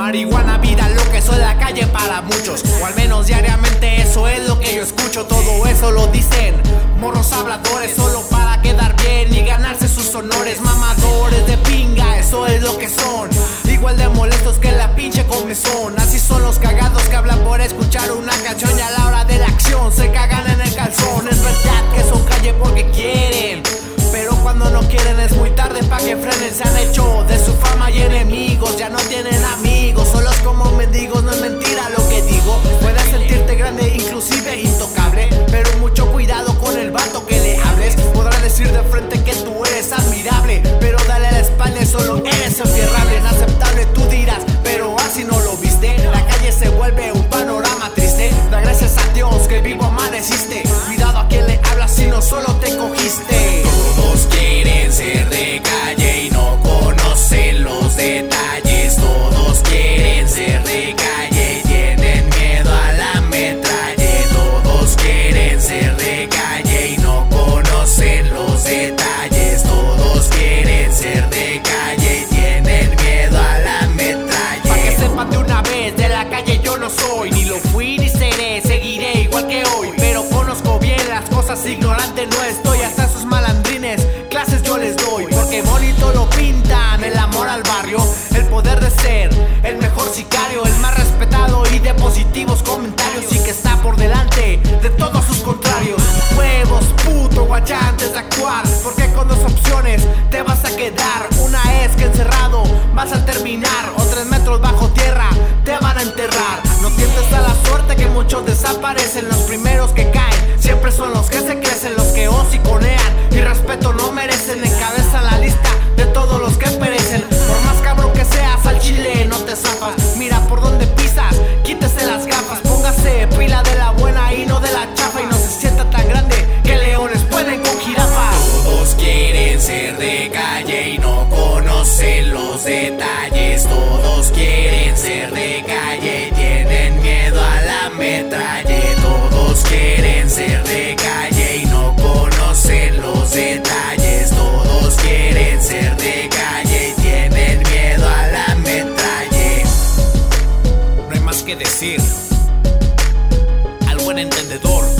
Marihuana, vida, lo que soy la calle para muchos. O al menos diariamente eso es lo que yo escucho. Todo eso lo dicen morros habladores solo para quedar bien y ganarse sus honores. Mamadores de pinga, eso es lo que son. Igual de molestos que la pinche comezón. Así son los cagados que hablan por escuchar una canción y a la cuando no quieren es muy tarde para que frenen. Se han hecho de su fama y enemigos. Ya no tienen amigos, solos ser, el mejor sicario, el más respetado y de positivos comentarios, y que está por delante de todos sus contrarios. Huevos, puto, guachá antes de actuar, porque con dos opciones te vas a quedar. Una es que encerrado vas a terminar, o tres metros bajo tierra te van a enterrar. No tientes a la suerte que muchos desaparecen, los primeros que caen siempre son los. de calle y no conocen los detalles. Todos quieren ser de calle, tienen miedo a la metralle. Todos quieren ser de calle y no conocen los detalles. Todos quieren ser de calle tienen miedo a la metralle. No hay más que decir al buen entendedor.